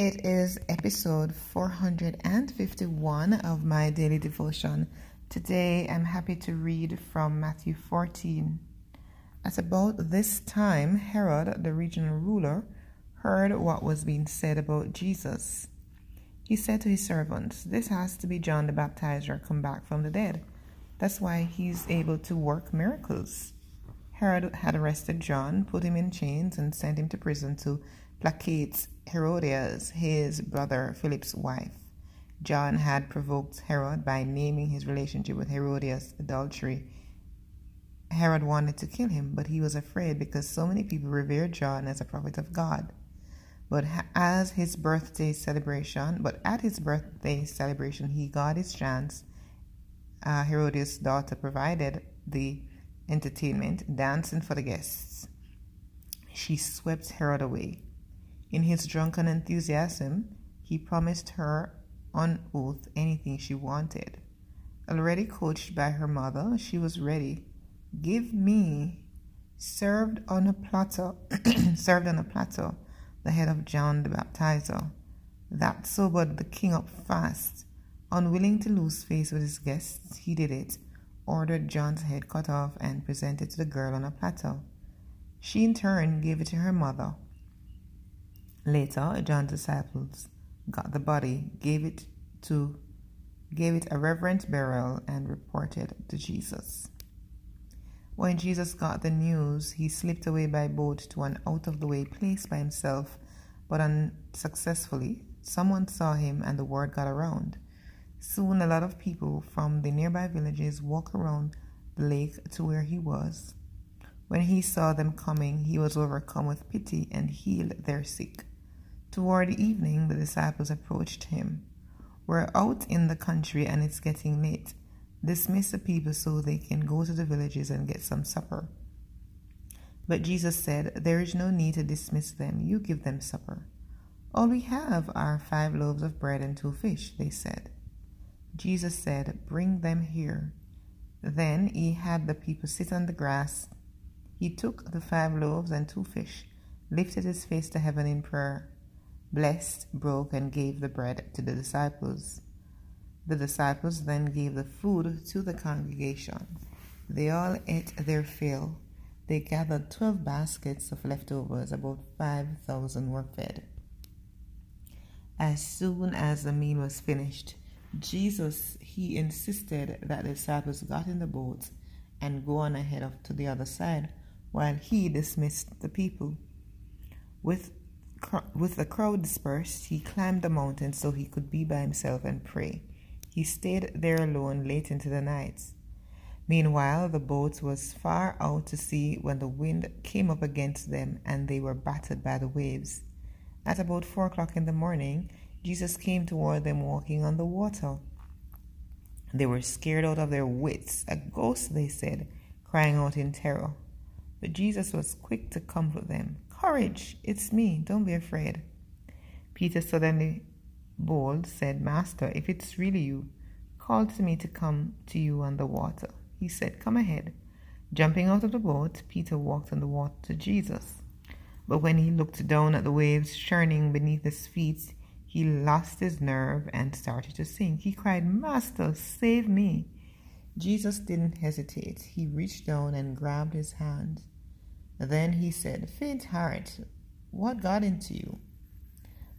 It is episode 451 of my daily devotion. Today I'm happy to read from Matthew 14. At about this time, Herod, the regional ruler, heard what was being said about Jesus. He said to his servants, This has to be John the Baptizer come back from the dead. That's why he's able to work miracles. Herod had arrested John, put him in chains, and sent him to prison to placate Herodias, his brother Philip's wife. John had provoked Herod by naming his relationship with Herodias adultery. Herod wanted to kill him, but he was afraid because so many people revered John as a prophet of God. But as his birthday celebration, but at his birthday celebration, he got his chance. Uh, Herodias' daughter provided the entertainment, dancing for the guests. She swept Herod away. In his drunken enthusiasm, he promised her on oath anything she wanted. Already coached by her mother, she was ready. Give me, served on a platter, served on a platter, the head of John the Baptizer. That sobered the king up fast. Unwilling to lose face with his guests, he did it, ordered John's head cut off and presented to the girl on a platter. She in turn gave it to her mother. Later, John's disciples got the body, gave it to gave it a reverent burial and reported to Jesus. When Jesus got the news, he slipped away by boat to an out of the way place by himself, but unsuccessfully. Someone saw him and the word got around. Soon a lot of people from the nearby villages walked around the lake to where he was. When he saw them coming, he was overcome with pity and healed their sick. Toward evening, the disciples approached him. We're out in the country and it's getting late. Dismiss the people so they can go to the villages and get some supper. But Jesus said, There is no need to dismiss them. You give them supper. All we have are five loaves of bread and two fish, they said. Jesus said, Bring them here. Then he had the people sit on the grass. He took the five loaves and two fish, lifted his face to heaven in prayer blessed, broke, and gave the bread to the disciples. The disciples then gave the food to the congregation. They all ate their fill. They gathered twelve baskets of leftovers, about five thousand were fed. As soon as the meal was finished, Jesus he insisted that the disciples got in the boat and go on ahead of to the other side, while he dismissed the people. With with the crowd dispersed, he climbed the mountain so he could be by himself and pray. He stayed there alone late into the night. Meanwhile, the boat was far out to sea when the wind came up against them and they were battered by the waves. At about four o'clock in the morning, Jesus came toward them walking on the water. They were scared out of their wits. A ghost, they said, crying out in terror. But Jesus was quick to comfort them. Courage, it's me, don't be afraid. Peter, suddenly bold, said, Master, if it's really you, call to me to come to you on the water. He said, Come ahead. Jumping out of the boat, Peter walked on the water to Jesus. But when he looked down at the waves churning beneath his feet, he lost his nerve and started to sink. He cried, Master, save me. Jesus didn't hesitate. He reached down and grabbed his hand. Then he said, Faint heart, what got into you?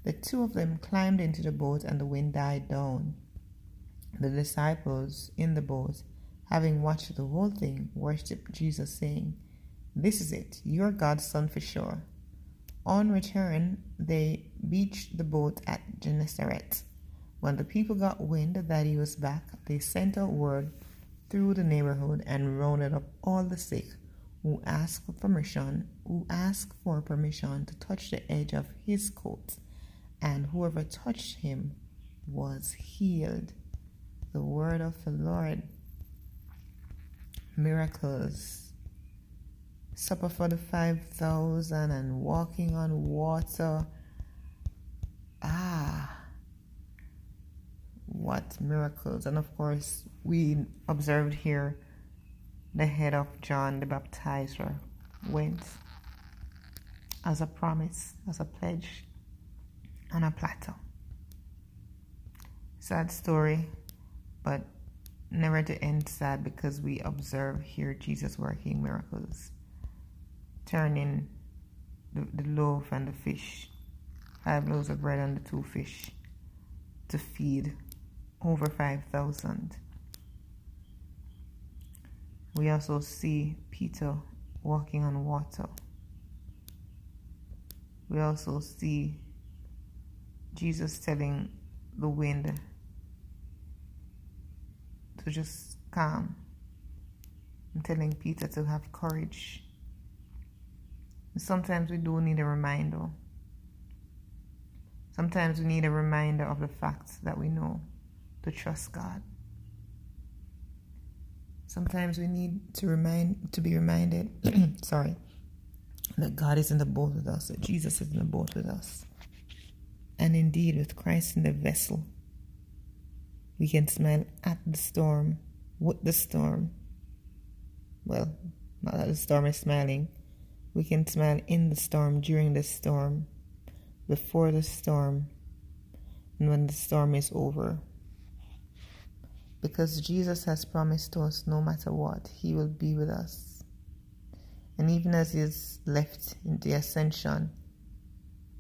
The two of them climbed into the boat, and the wind died down. The disciples in the boat, having watched the whole thing, worshipped Jesus, saying, This is it, you're God's son for sure. On return, they beached the boat at Gennesaret. When the people got wind that he was back, they sent out word through the neighborhood and rounded up all the sick who asked for permission, who asked for permission to touch the edge of his coat, and whoever touched him was healed. the word of the Lord. Miracles. Supper for the 5,000 and walking on water. Ah, what miracles. And of course, we observed here the head of John the Baptizer went as a promise, as a pledge on a platter. Sad story, but never to end sad because we observe here Jesus working miracles, turning the, the loaf and the fish, five loaves of bread and the two fish, to feed over 5,000. We also see Peter walking on water. We also see Jesus telling the wind to just calm and telling Peter to have courage. sometimes we do need a reminder. Sometimes we need a reminder of the facts that we know to trust God. Sometimes we need to remind to be reminded, sorry, that God is in the boat with us, that Jesus is in the boat with us. And indeed, with Christ in the vessel, we can smile at the storm, with the storm. Well, not that the storm is smiling. We can smile in the storm, during the storm, before the storm, and when the storm is over because Jesus has promised to us no matter what, He will be with us. And even as He is left in the ascension,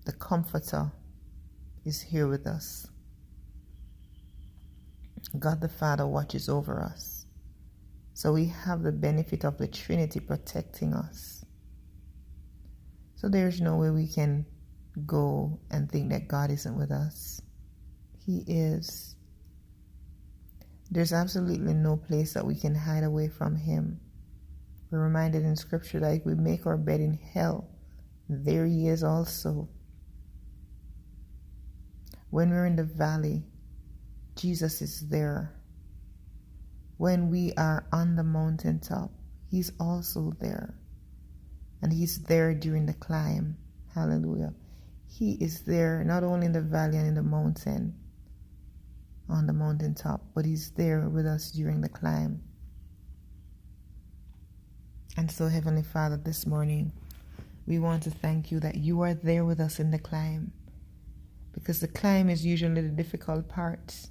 the Comforter is here with us. God the Father watches over us. So we have the benefit of the Trinity protecting us. So there's no way we can go and think that God isn't with us. He is. There's absolutely no place that we can hide away from Him. We're reminded in Scripture that if we make our bed in hell, there He is also. When we're in the valley, Jesus is there. When we are on the mountaintop, He's also there. And He's there during the climb. Hallelujah. He is there not only in the valley and in the mountain, on the mountaintop, but He's there with us during the climb. And so, Heavenly Father, this morning, we want to thank you that you are there with us in the climb. Because the climb is usually the difficult part.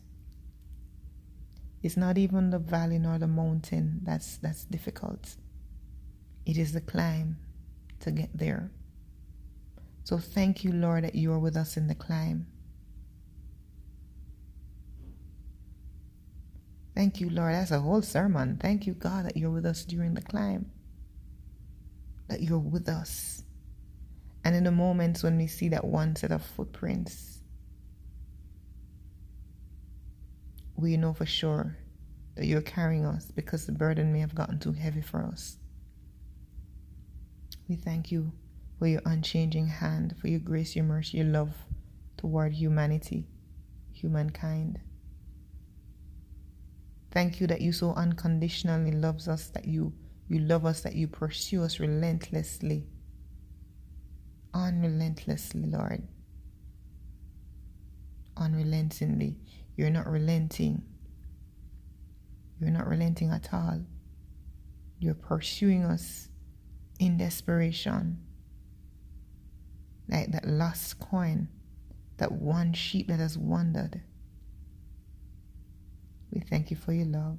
It's not even the valley nor the mountain that's that's difficult. It is the climb to get there. So thank you, Lord, that you are with us in the climb. Thank you, Lord. That's a whole sermon. Thank you, God, that you're with us during the climb. That you're with us. And in the moments when we see that one set of footprints, we know for sure that you're carrying us because the burden may have gotten too heavy for us. We thank you for your unchanging hand, for your grace, your mercy, your love toward humanity, humankind. Thank you that you so unconditionally loves us, that you you love us, that you pursue us relentlessly. Unrelentlessly, Lord. Unrelentingly. You're not relenting. You're not relenting at all. You're pursuing us in desperation. Like that lost coin, that one sheep that has wandered. We thank you for your love.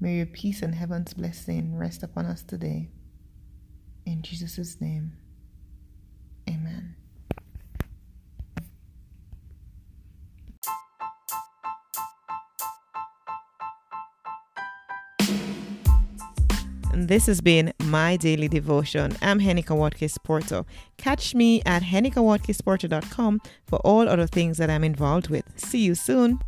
May your peace and heaven's blessing rest upon us today. In Jesus' name, amen. This has been my daily devotion. I'm Henika Watkis Porter. Catch me at henikawatkisporter.com for all other things that I'm involved with. See you soon.